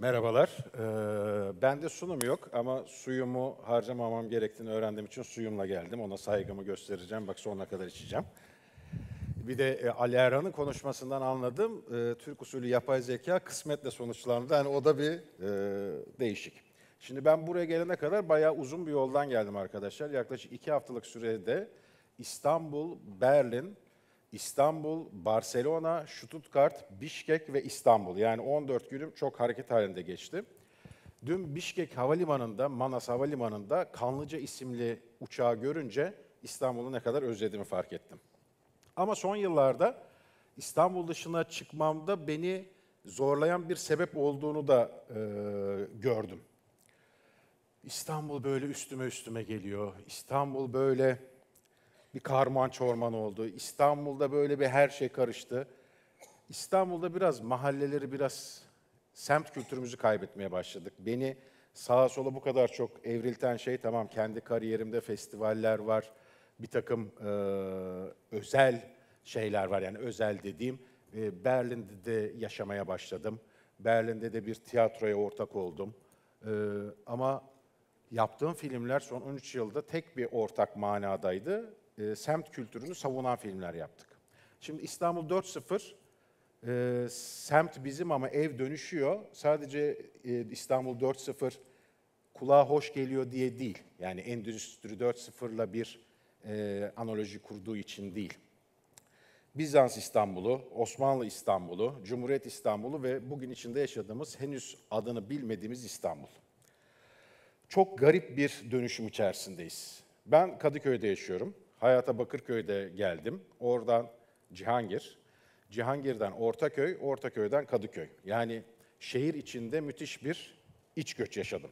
Merhabalar. Ee, bende sunum yok ama suyumu harcamamam gerektiğini öğrendiğim için suyumla geldim. Ona saygımı göstereceğim. Bak sonuna kadar içeceğim. Bir de e, Ali Erhan'ın konuşmasından anladım. E, Türk usulü yapay zeka kısmetle sonuçlandı. Yani o da bir e, değişik. Şimdi ben buraya gelene kadar bayağı uzun bir yoldan geldim arkadaşlar. Yaklaşık iki haftalık sürede İstanbul, Berlin, İstanbul, Barcelona, Stuttgart, Bişkek ve İstanbul. Yani 14 günüm çok hareket halinde geçti. Dün Bişkek Havalimanı'nda, Manas Havalimanı'nda Kanlıca isimli uçağı görünce İstanbul'u ne kadar özlediğimi fark ettim. Ama son yıllarda İstanbul dışına çıkmamda beni zorlayan bir sebep olduğunu da e, gördüm. İstanbul böyle üstüme üstüme geliyor. İstanbul böyle bir karman çorman oldu. İstanbul'da böyle bir her şey karıştı. İstanbul'da biraz mahalleleri, biraz semt kültürümüzü kaybetmeye başladık. Beni sağa sola bu kadar çok evrilten şey tamam kendi kariyerimde festivaller var, bir takım e, özel şeyler var yani özel dediğim. E, Berlin'de de yaşamaya başladım. Berlin'de de bir tiyatroya ortak oldum. E, ama yaptığım filmler son 13 yılda tek bir ortak manadaydı e, semt kültürünü savunan filmler yaptık. Şimdi İstanbul 4.0 e, semt bizim ama ev dönüşüyor. Sadece e, İstanbul 4.0 kulağa hoş geliyor diye değil. Yani Endüstri 4.0'la bir e, analoji kurduğu için değil. Bizans İstanbul'u, Osmanlı İstanbul'u, Cumhuriyet İstanbul'u ve bugün içinde yaşadığımız henüz adını bilmediğimiz İstanbul. Çok garip bir dönüşüm içerisindeyiz. Ben Kadıköy'de yaşıyorum. Hayata Bakırköy'de geldim. Oradan Cihangir, Cihangir'den Ortaköy, Ortaköy'den Kadıköy. Yani şehir içinde müthiş bir iç göç yaşadım.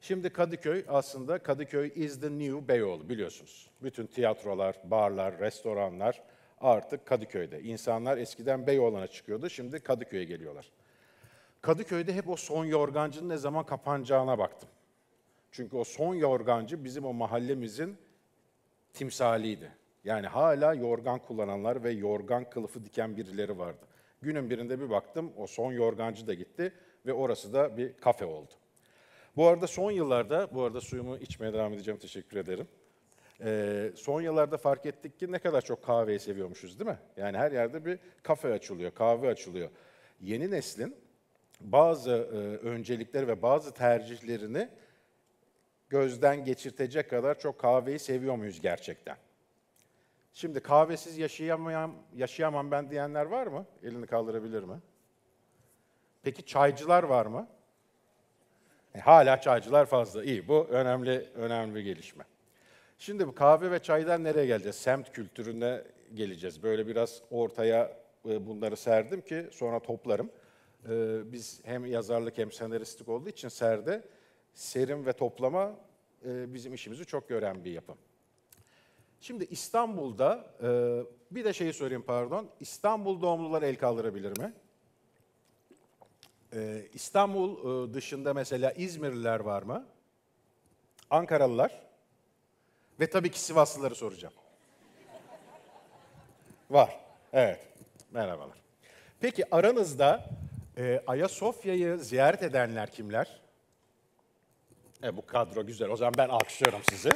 Şimdi Kadıköy aslında Kadıköy is the new Beyoğlu biliyorsunuz. Bütün tiyatrolar, barlar, restoranlar artık Kadıköy'de. İnsanlar eskiden Beyoğlu'na çıkıyordu, şimdi Kadıköy'e geliyorlar. Kadıköy'de hep o son yorgancının ne zaman kapanacağına baktım. Çünkü o son yorgancı bizim o mahallemizin timsaliydi. Yani hala yorgan kullananlar ve yorgan kılıfı diken birileri vardı. Günün birinde bir baktım o son yorgancı da gitti ve orası da bir kafe oldu. Bu arada son yıllarda, bu arada suyumu içmeye devam edeceğim, teşekkür ederim. Ee, son yıllarda fark ettik ki ne kadar çok kahveyi seviyormuşuz değil mi? Yani her yerde bir kafe açılıyor, kahve açılıyor. Yeni neslin bazı e, öncelikleri ve bazı tercihlerini gözden geçirtecek kadar çok kahveyi seviyor muyuz gerçekten? Şimdi kahvesiz yaşayamam, yaşayamam ben diyenler var mı? Elini kaldırabilir mi? Peki çaycılar var mı? E, hala çaycılar fazla. İyi, bu önemli önemli bir gelişme. Şimdi bu kahve ve çaydan nereye geleceğiz? Semt kültürüne geleceğiz. Böyle biraz ortaya e, bunları serdim ki sonra toplarım. E, biz hem yazarlık hem senaristlik olduğu için serde serim ve toplama e, bizim işimizi çok gören bir yapım. Şimdi İstanbul'da, e, bir de şeyi söyleyeyim pardon, İstanbul doğumlular el kaldırabilir mi? E, İstanbul e, dışında mesela İzmirliler var mı? Ankaralılar ve tabii ki Sivaslıları soracağım. Var, evet. Merhabalar. Peki aranızda e, Ayasofya'yı ziyaret edenler kimler? E, bu kadro güzel. O zaman ben alkışlıyorum sizi.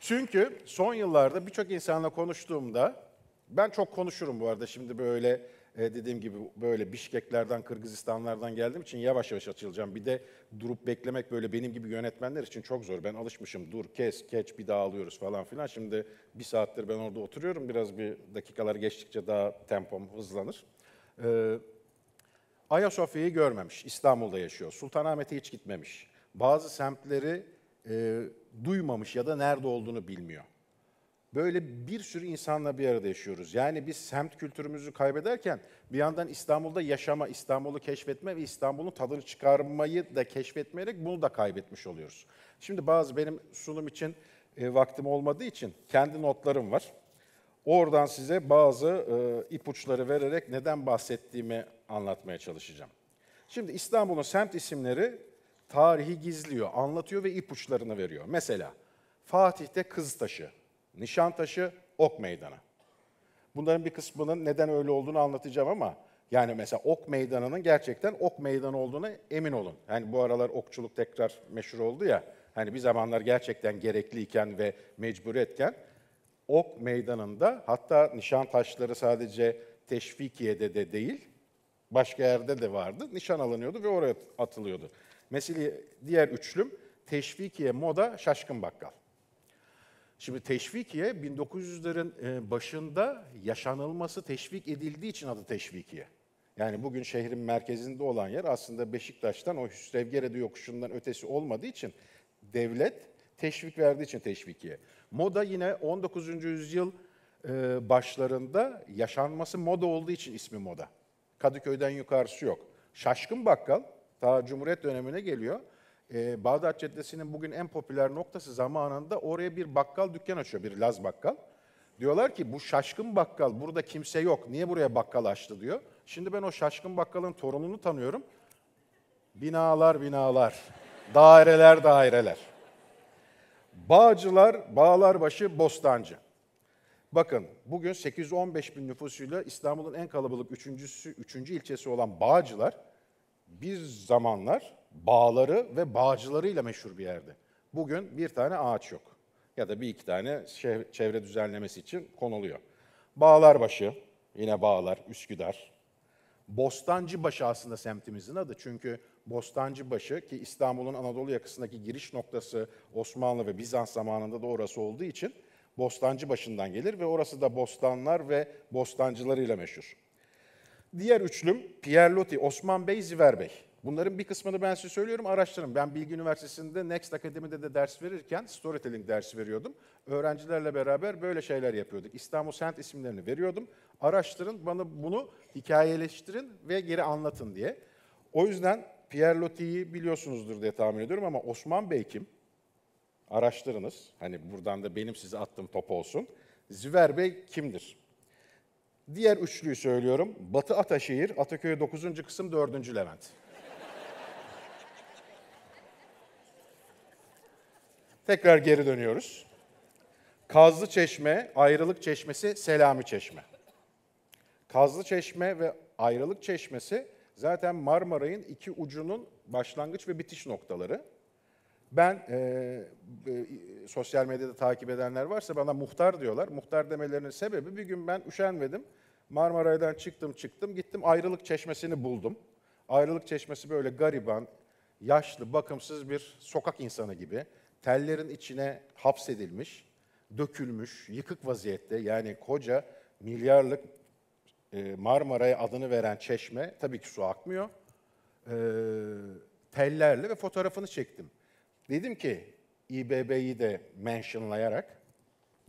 Çünkü son yıllarda birçok insanla konuştuğumda, ben çok konuşurum bu arada şimdi böyle e, dediğim gibi böyle Bişkeklerden, Kırgızistanlardan geldiğim için yavaş yavaş açılacağım. Bir de durup beklemek böyle benim gibi yönetmenler için çok zor. Ben alışmışım dur, kes, geç, bir daha alıyoruz falan filan. Şimdi bir saattir ben orada oturuyorum. Biraz bir dakikalar geçtikçe daha tempom hızlanır. Ee, Ayasofya'yı görmemiş, İstanbul'da yaşıyor. Sultanahmet'e hiç gitmemiş bazı semtleri e, duymamış ya da nerede olduğunu bilmiyor. Böyle bir sürü insanla bir arada yaşıyoruz. Yani biz semt kültürümüzü kaybederken bir yandan İstanbul'da yaşama, İstanbul'u keşfetme ve İstanbul'un tadını çıkarmayı da keşfetmeyerek bunu da kaybetmiş oluyoruz. Şimdi bazı benim sunum için e, vaktim olmadığı için kendi notlarım var. Oradan size bazı e, ipuçları vererek neden bahsettiğimi anlatmaya çalışacağım. Şimdi İstanbul'un semt isimleri tarihi gizliyor, anlatıyor ve ipuçlarını veriyor. Mesela Fatih'te Kıztaşı, Nişantaşı, Ok Meydanı. Bunların bir kısmının neden öyle olduğunu anlatacağım ama Yani mesela ok meydanının gerçekten ok meydanı olduğuna emin olun. Hani bu aralar okçuluk tekrar meşhur oldu ya. Hani bir zamanlar gerçekten gerekliyken ve mecburiyetken ok meydanında hatta nişan taşları sadece Teşvikiye'de de değil, başka yerde de vardı. Nişan alınıyordu ve oraya atılıyordu. Mesela diğer üçlüm Teşvikiye, Moda, Şaşkın Bakkal. Şimdi teşvikiye 1900'lerin e, başında yaşanılması teşvik edildiği için adı teşvikiye. Yani bugün şehrin merkezinde olan yer aslında Beşiktaş'tan o Hüsrevgerede yokuşundan ötesi olmadığı için devlet teşvik verdiği için teşvikiye. Moda yine 19. yüzyıl e, başlarında yaşanması moda olduğu için ismi moda. Kadıköy'den yukarısı yok. Şaşkın Bakkal ta Cumhuriyet dönemine geliyor. Ee, Bağdat Caddesi'nin bugün en popüler noktası zamanında oraya bir bakkal dükkan açıyor, bir Laz bakkal. Diyorlar ki bu şaşkın bakkal, burada kimse yok, niye buraya bakkal açtı diyor. Şimdi ben o şaşkın bakkalın torununu tanıyorum. Binalar binalar, daireler daireler. Bağcılar, Bağlarbaşı, Bostancı. Bakın bugün 815 bin nüfusuyla İstanbul'un en kalabalık üçüncüsü, üçüncü ilçesi olan Bağcılar bir zamanlar bağları ve bağcılarıyla meşhur bir yerde. Bugün bir tane ağaç yok. Ya da bir iki tane çevre düzenlemesi için konuluyor. Bağlarbaşı, yine Bağlar, Üsküdar. Bostancıbaşı aslında semtimizin adı. Çünkü Bostancıbaşı ki İstanbul'un Anadolu yakasındaki giriş noktası Osmanlı ve Bizans zamanında da orası olduğu için Bostancıbaşı'ndan gelir ve orası da bostanlar ve bostancılarıyla meşhur. Diğer üçlüm Pierre Loti, Osman Bey, Ziver Bey. Bunların bir kısmını ben size söylüyorum, araştırın. Ben Bilgi Üniversitesi'nde Next Akademi'de de ders verirken storytelling dersi veriyordum. Öğrencilerle beraber böyle şeyler yapıyorduk. İstanbul Sent isimlerini veriyordum. Araştırın, bana bunu hikayeleştirin ve geri anlatın diye. O yüzden Pierre Loti'yi biliyorsunuzdur diye tahmin ediyorum ama Osman Bey kim? Araştırınız. Hani buradan da benim size attığım top olsun. Ziver Bey kimdir? Diğer üçlüyü söylüyorum. Batı Ataşehir, Ataköy 9. kısım 4. Levent. Tekrar geri dönüyoruz. Kazlı Çeşme, Ayrılık Çeşmesi, Selami Çeşme. Kazlı Çeşme ve Ayrılık Çeşmesi zaten Marmaray'ın iki ucunun başlangıç ve bitiş noktaları. Ben e, e, sosyal medyada takip edenler varsa bana muhtar diyorlar. Muhtar demelerinin sebebi bir gün ben üşenmedim. Marmaray'dan çıktım çıktım gittim ayrılık çeşmesini buldum. Ayrılık çeşmesi böyle gariban, yaşlı, bakımsız bir sokak insanı gibi. Tellerin içine hapsedilmiş, dökülmüş, yıkık vaziyette yani koca milyarlık e, Marmara'ya adını veren çeşme, tabii ki su akmıyor. E, tellerle ve fotoğrafını çektim. Dedim ki İBB'yi de mentionlayarak,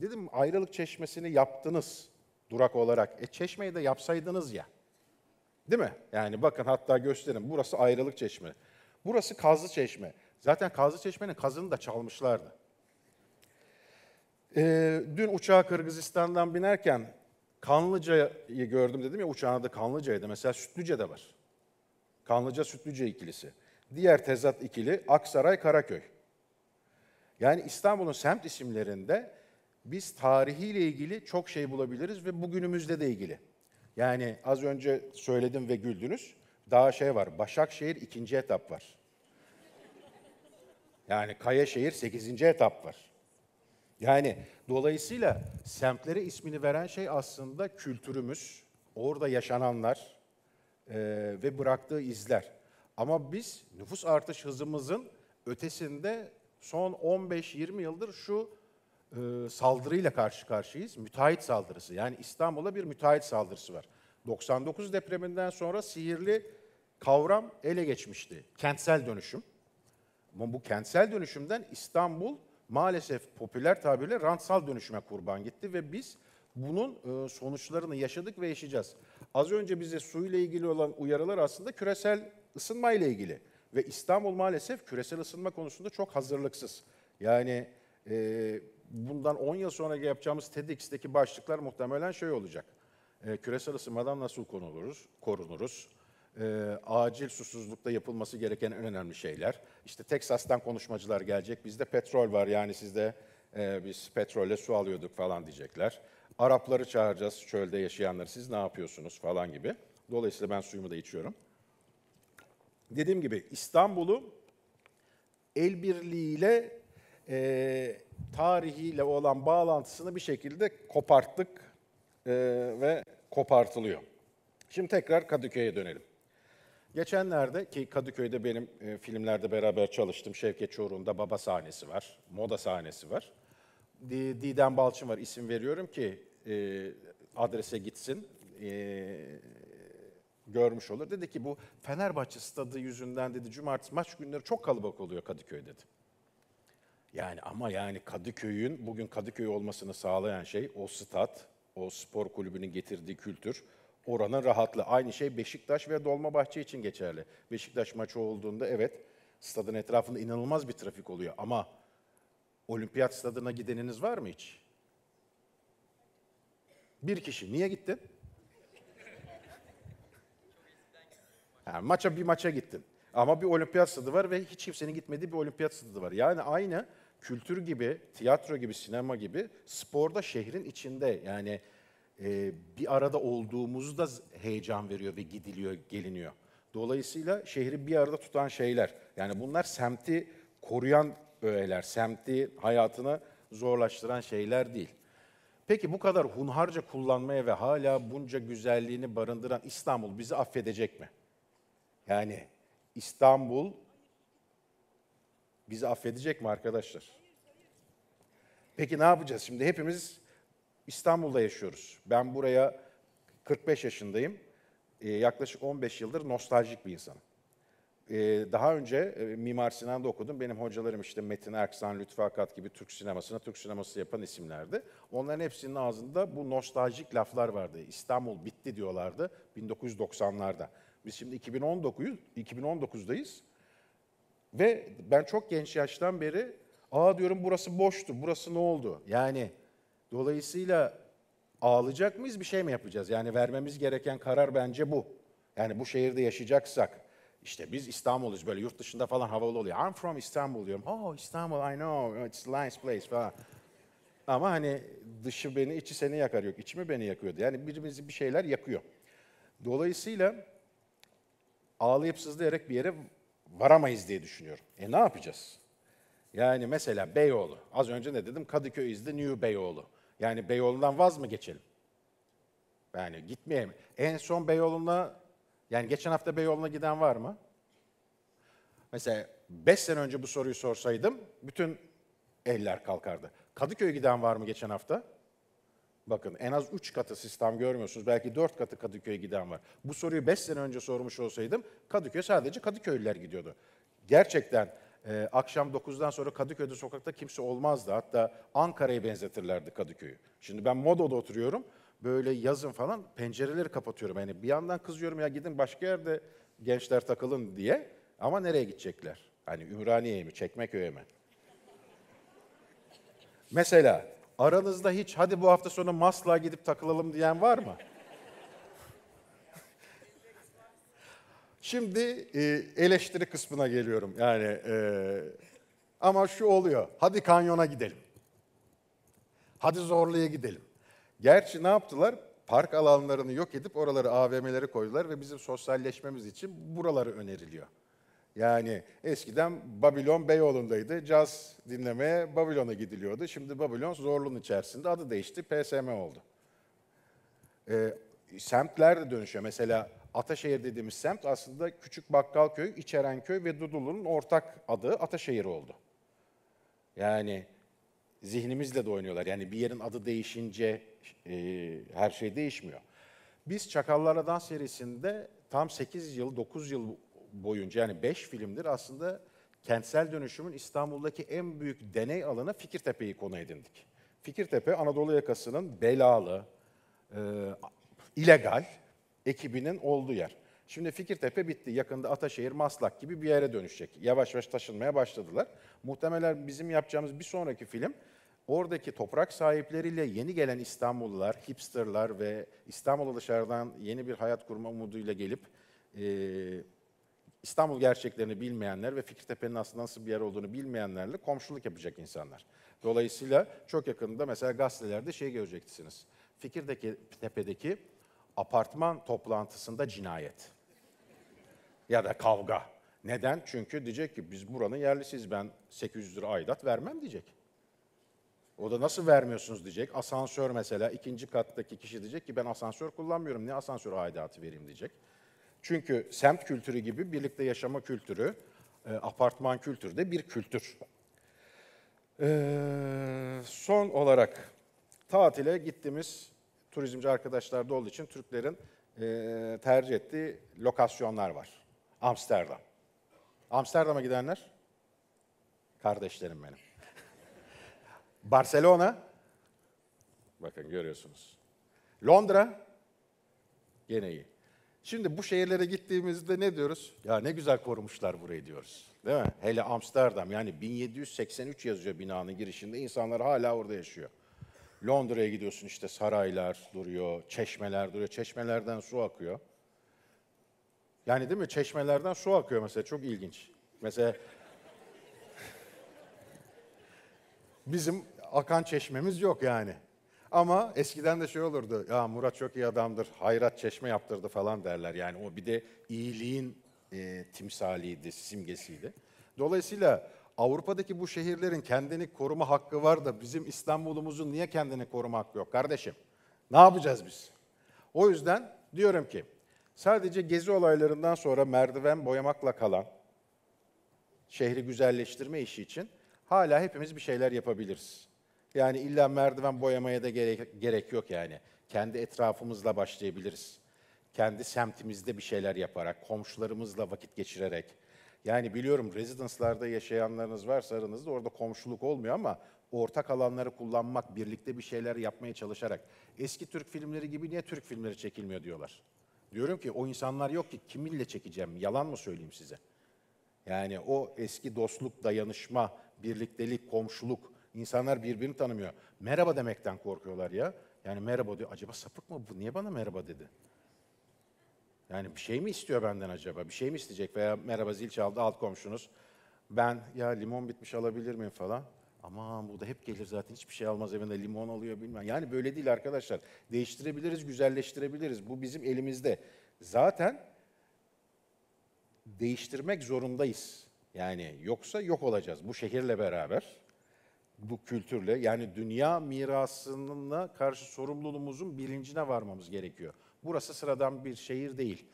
dedim ayrılık çeşmesini yaptınız durak olarak. E çeşmeyi de yapsaydınız ya. Değil mi? Yani bakın hatta gösterin. Burası ayrılık çeşme. Burası kazlı çeşme. Zaten kazlı çeşmenin kazını da çalmışlardı. Ee, dün uçağa Kırgızistan'dan binerken Kanlıca'yı gördüm dedim ya uçağın adı Kanlıca'ydı. Mesela Sütlüce'de var. Kanlıca Sütlüce ikilisi. Diğer tezat ikili Aksaray Karaköy. Yani İstanbul'un semt isimlerinde biz tarihiyle ilgili çok şey bulabiliriz ve bugünümüzde de ilgili. Yani az önce söyledim ve güldünüz. Daha şey var, Başakşehir ikinci etap var. Yani Kayaşehir 8. etap var. Yani dolayısıyla semtlere ismini veren şey aslında kültürümüz, orada yaşananlar e, ve bıraktığı izler. Ama biz nüfus artış hızımızın ötesinde son 15-20 yıldır şu e, saldırıyla karşı karşıyayız. Müteahhit saldırısı. Yani İstanbul'a bir müteahhit saldırısı var. 99 depreminden sonra sihirli kavram ele geçmişti. Kentsel dönüşüm. Ama bu kentsel dönüşümden İstanbul maalesef popüler tabirle rantsal dönüşüme kurban gitti ve biz bunun e, sonuçlarını yaşadık ve yaşayacağız. Az önce bize suyla ilgili olan uyarılar aslında küresel ısınma ile ilgili. Ve İstanbul maalesef küresel ısınma konusunda çok hazırlıksız. Yani e, bundan 10 yıl sonra yapacağımız TEDx'teki başlıklar muhtemelen şey olacak. E, küresel ısınmadan nasıl korunuruz? korunuruz? E, acil susuzlukta yapılması gereken en önemli şeyler. İşte Teksas'tan konuşmacılar gelecek. Bizde petrol var yani sizde e, biz petrolle su alıyorduk falan diyecekler. Arapları çağıracağız, çölde yaşayanları. Siz ne yapıyorsunuz falan gibi. Dolayısıyla ben suyumu da içiyorum. Dediğim gibi İstanbul'u el birliğiyle e, tarihiyle olan bağlantısını bir şekilde koparttık e, ve kopartılıyor. Şimdi tekrar Kadıköy'e dönelim. Geçenlerde ki Kadıköy'de benim e, filmlerde beraber çalıştım. Şevket Çoruh'un baba sahnesi var, moda sahnesi var. Di- Didem Balçın var, isim veriyorum ki e, adrese gitsin, e, görmüş olur. Dedi ki bu Fenerbahçe stadı yüzünden dedi cumartesi maç günleri çok kalabalık oluyor Kadıköy dedi. Yani ama yani Kadıköy'ün bugün Kadıköy olmasını sağlayan şey o stat, o spor kulübünün getirdiği kültür, oranın rahatlığı. Aynı şey Beşiktaş ve Dolmabahçe için geçerli. Beşiktaş maçı olduğunda evet stadın etrafında inanılmaz bir trafik oluyor ama olimpiyat stadına gideniniz var mı hiç? Bir kişi. Niye gittin? Ha, maça bir maça gittin. Ama bir olimpiyat stadı var ve hiç kimsenin gitmediği bir olimpiyat stadı var. Yani aynı kültür gibi, tiyatro gibi, sinema gibi sporda şehrin içinde yani e, bir arada olduğumuzu da z- heyecan veriyor ve gidiliyor, geliniyor. Dolayısıyla şehri bir arada tutan şeyler. Yani bunlar semti koruyan öğeler, semti hayatını zorlaştıran şeyler değil. Peki bu kadar hunharca kullanmaya ve hala bunca güzelliğini barındıran İstanbul bizi affedecek mi? Yani İstanbul bizi affedecek mi arkadaşlar? Peki ne yapacağız? Şimdi hepimiz İstanbul'da yaşıyoruz. Ben buraya 45 yaşındayım. Ee, yaklaşık 15 yıldır nostaljik bir insanım. Ee, daha önce e, Mimar Sinan'da okudum. Benim hocalarım işte Metin Erksan, Lütfü Akat gibi Türk sinemasına, Türk sineması yapan isimlerdi. Onların hepsinin ağzında bu nostaljik laflar vardı. İstanbul bitti diyorlardı 1990'larda. Biz şimdi 2019 2019'dayız. Ve ben çok genç yaştan beri aa diyorum burası boştu, burası ne oldu? Yani dolayısıyla ağlayacak mıyız, bir şey mi yapacağız? Yani vermemiz gereken karar bence bu. Yani bu şehirde yaşayacaksak, işte biz İstanbul'uz böyle yurt dışında falan havalı oluyor. I'm from İstanbul diyorum. Oh İstanbul, I know, it's a nice place falan. Ama hani dışı beni, içi seni yakar yok. İçimi beni yakıyordu. Yani birimizi bir şeyler yakıyor. Dolayısıyla ağlayıp sızlayarak bir yere varamayız diye düşünüyorum. E ne yapacağız? Yani mesela Beyoğlu. Az önce ne dedim? Kadıköy is the new Beyoğlu. Yani Beyoğlu'ndan vaz mı geçelim? Yani gitmeyelim. En son Beyoğlu'na, yani geçen hafta Beyoğlu'na giden var mı? Mesela 5 sene önce bu soruyu sorsaydım bütün eller kalkardı. Kadıköy'e giden var mı geçen hafta? Bakın en az 3 katı sistem görmüyorsunuz. Belki 4 katı Kadıköy'e giden var. Bu soruyu 5 sene önce sormuş olsaydım Kadıköy sadece Kadıköylüler gidiyordu. Gerçekten e, akşam 9'dan sonra Kadıköy'de sokakta kimse olmazdı. Hatta Ankara'ya benzetirlerdi Kadıköy'ü. Şimdi ben Modo'da oturuyorum. Böyle yazın falan pencereleri kapatıyorum. Yani bir yandan kızıyorum ya gidin başka yerde gençler takılın diye. Ama nereye gidecekler? Hani Ümraniye'ye mi, Çekmeköy'e mi? Mesela aranızda hiç hadi bu hafta sonu Maslak'a gidip takılalım diyen var mı? Şimdi e, eleştiri kısmına geliyorum. Yani e, ama şu oluyor. Hadi kanyona gidelim. Hadi Zorlu'ya gidelim. Gerçi ne yaptılar? Park alanlarını yok edip oraları AVM'leri koydular ve bizim sosyalleşmemiz için buraları öneriliyor. Yani eskiden Babilon Beyoğlu'ndaydı. Caz dinlemeye Babilon'a gidiliyordu. Şimdi Babilon Zorlu'nun içerisinde adı değişti. PSM oldu. Ee, semtler de dönüşüyor. Mesela Ataşehir dediğimiz semt aslında Küçük Bakkalköy, İçerenköy ve Dudullu'nun ortak adı Ataşehir oldu. Yani zihnimizle de oynuyorlar. Yani bir yerin adı değişince e, her şey değişmiyor. Biz Çakallarla Dans serisinde tam 8 yıl, 9 yıl boyunca yani 5 filmdir aslında kentsel dönüşümün İstanbul'daki en büyük deney alanı Fikirtepe'yi konu edindik. Fikirtepe Anadolu yakasının belalı, e, illegal ekibinin olduğu yer. Şimdi Fikirtepe bitti. Yakında Ataşehir, Maslak gibi bir yere dönüşecek. Yavaş yavaş taşınmaya başladılar. Muhtemelen bizim yapacağımız bir sonraki film oradaki toprak sahipleriyle yeni gelen İstanbullular, hipsterlar ve İstanbul'a dışarıdan yeni bir hayat kurma umuduyla gelip e, İstanbul gerçeklerini bilmeyenler ve Fikirtepe'nin aslında nasıl bir yer olduğunu bilmeyenlerle komşuluk yapacak insanlar. Dolayısıyla çok yakında mesela gazetelerde şey göreceksiniz. Fikirdeki Tepe'deki apartman toplantısında cinayet ya da kavga. Neden? Çünkü diyecek ki biz buranın yerlisiyiz ben 800 lira aidat vermem diyecek. O da nasıl vermiyorsunuz diyecek. Asansör mesela ikinci kattaki kişi diyecek ki ben asansör kullanmıyorum. Ne asansör aidatı vereyim diyecek. Çünkü semt kültürü gibi birlikte yaşama kültürü, e, apartman kültürü de bir kültür. Ee, son olarak tatile gittiğimiz turizmci arkadaşlar da olduğu için Türklerin e, tercih ettiği lokasyonlar var. Amsterdam. Amsterdam'a gidenler? Kardeşlerim benim. Barcelona. Bakın görüyorsunuz. Londra. Gene iyi. Şimdi bu şehirlere gittiğimizde ne diyoruz? Ya ne güzel korumuşlar burayı diyoruz. Değil mi? Hele Amsterdam yani 1783 yazıyor binanın girişinde. insanlar hala orada yaşıyor. Londra'ya gidiyorsun işte saraylar duruyor, çeşmeler duruyor. Çeşmelerden su akıyor. Yani değil mi? Çeşmelerden su akıyor mesela. Çok ilginç. Mesela bizim akan çeşmemiz yok yani. Ama eskiden de şey olurdu. Ya Murat çok iyi adamdır. Hayrat çeşme yaptırdı falan derler. Yani o bir de iyiliğin e, timsaliydi, simgesiydi. Dolayısıyla Avrupa'daki bu şehirlerin kendini koruma hakkı var da bizim İstanbul'umuzun niye kendini koruma hakkı yok kardeşim? Ne yapacağız biz? O yüzden diyorum ki sadece gezi olaylarından sonra merdiven boyamakla kalan şehri güzelleştirme işi için hala hepimiz bir şeyler yapabiliriz. Yani illa merdiven boyamaya da gerek, gerek yok yani. Kendi etrafımızla başlayabiliriz. Kendi semtimizde bir şeyler yaparak, komşularımızla vakit geçirerek. Yani biliyorum rezidanslarda yaşayanlarınız varsa aranızda orada komşuluk olmuyor ama ortak alanları kullanmak, birlikte bir şeyler yapmaya çalışarak. Eski Türk filmleri gibi niye Türk filmleri çekilmiyor diyorlar. Diyorum ki o insanlar yok ki kiminle çekeceğim, yalan mı söyleyeyim size? Yani o eski dostluk, dayanışma, birliktelik, komşuluk, insanlar birbirini tanımıyor. Merhaba demekten korkuyorlar ya. Yani merhaba diyor, acaba sapık mı bu? Niye bana merhaba dedi? Yani bir şey mi istiyor benden acaba? Bir şey mi isteyecek? Veya merhaba zil çaldı alt komşunuz. Ben ya limon bitmiş alabilir miyim falan. Aman bu da hep gelir zaten hiçbir şey almaz evinde limon alıyor bilmem. Yani böyle değil arkadaşlar. Değiştirebiliriz, güzelleştirebiliriz. Bu bizim elimizde. Zaten değiştirmek zorundayız. Yani yoksa yok olacağız bu şehirle beraber, bu kültürle. Yani dünya mirasına karşı sorumluluğumuzun bilincine varmamız gerekiyor. Burası sıradan bir şehir değil.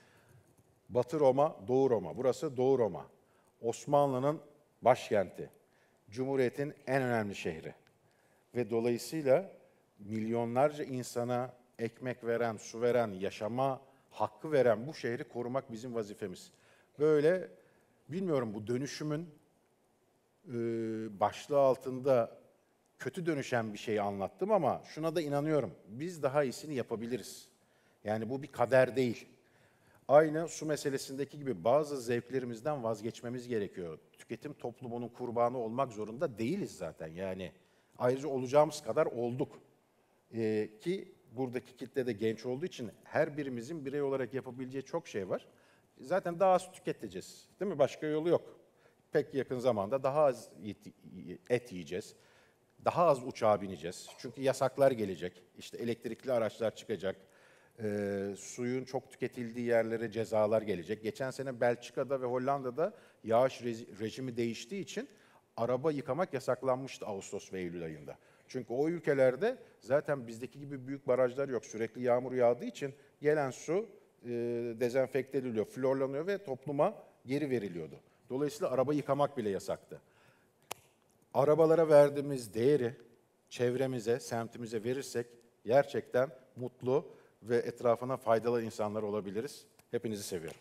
Batı Roma, Doğu Roma. Burası Doğu Roma. Osmanlı'nın başkenti. Cumhuriyet'in en önemli şehri. Ve dolayısıyla milyonlarca insana ekmek veren, su veren, yaşama hakkı veren bu şehri korumak bizim vazifemiz. Böyle bilmiyorum bu dönüşümün başlığı altında kötü dönüşen bir şeyi anlattım ama şuna da inanıyorum. Biz daha iyisini yapabiliriz. Yani bu bir kader değil. Aynı su meselesindeki gibi bazı zevklerimizden vazgeçmemiz gerekiyor. Tüketim toplumunun kurbanı olmak zorunda değiliz zaten. Yani ayrıca olacağımız kadar olduk. Ee, ki buradaki kitle de genç olduğu için her birimizin birey olarak yapabileceği çok şey var. Zaten daha az tüketeceğiz. Değil mi? Başka yolu yok. Pek yakın zamanda daha az et yiyeceğiz. Daha az uçağa bineceğiz. Çünkü yasaklar gelecek. İşte elektrikli araçlar çıkacak. Ee, suyun çok tüketildiği yerlere cezalar gelecek. Geçen sene Belçika'da ve Hollanda'da yağış rejimi değiştiği için araba yıkamak yasaklanmıştı Ağustos ve Eylül ayında. Çünkü o ülkelerde zaten bizdeki gibi büyük barajlar yok. Sürekli yağmur yağdığı için gelen su e, dezenfekte ediliyor, florlanıyor ve topluma geri veriliyordu. Dolayısıyla araba yıkamak bile yasaktı. Arabalara verdiğimiz değeri çevremize, semtimize verirsek gerçekten mutlu ve etrafına faydalı insanlar olabiliriz. Hepinizi seviyorum.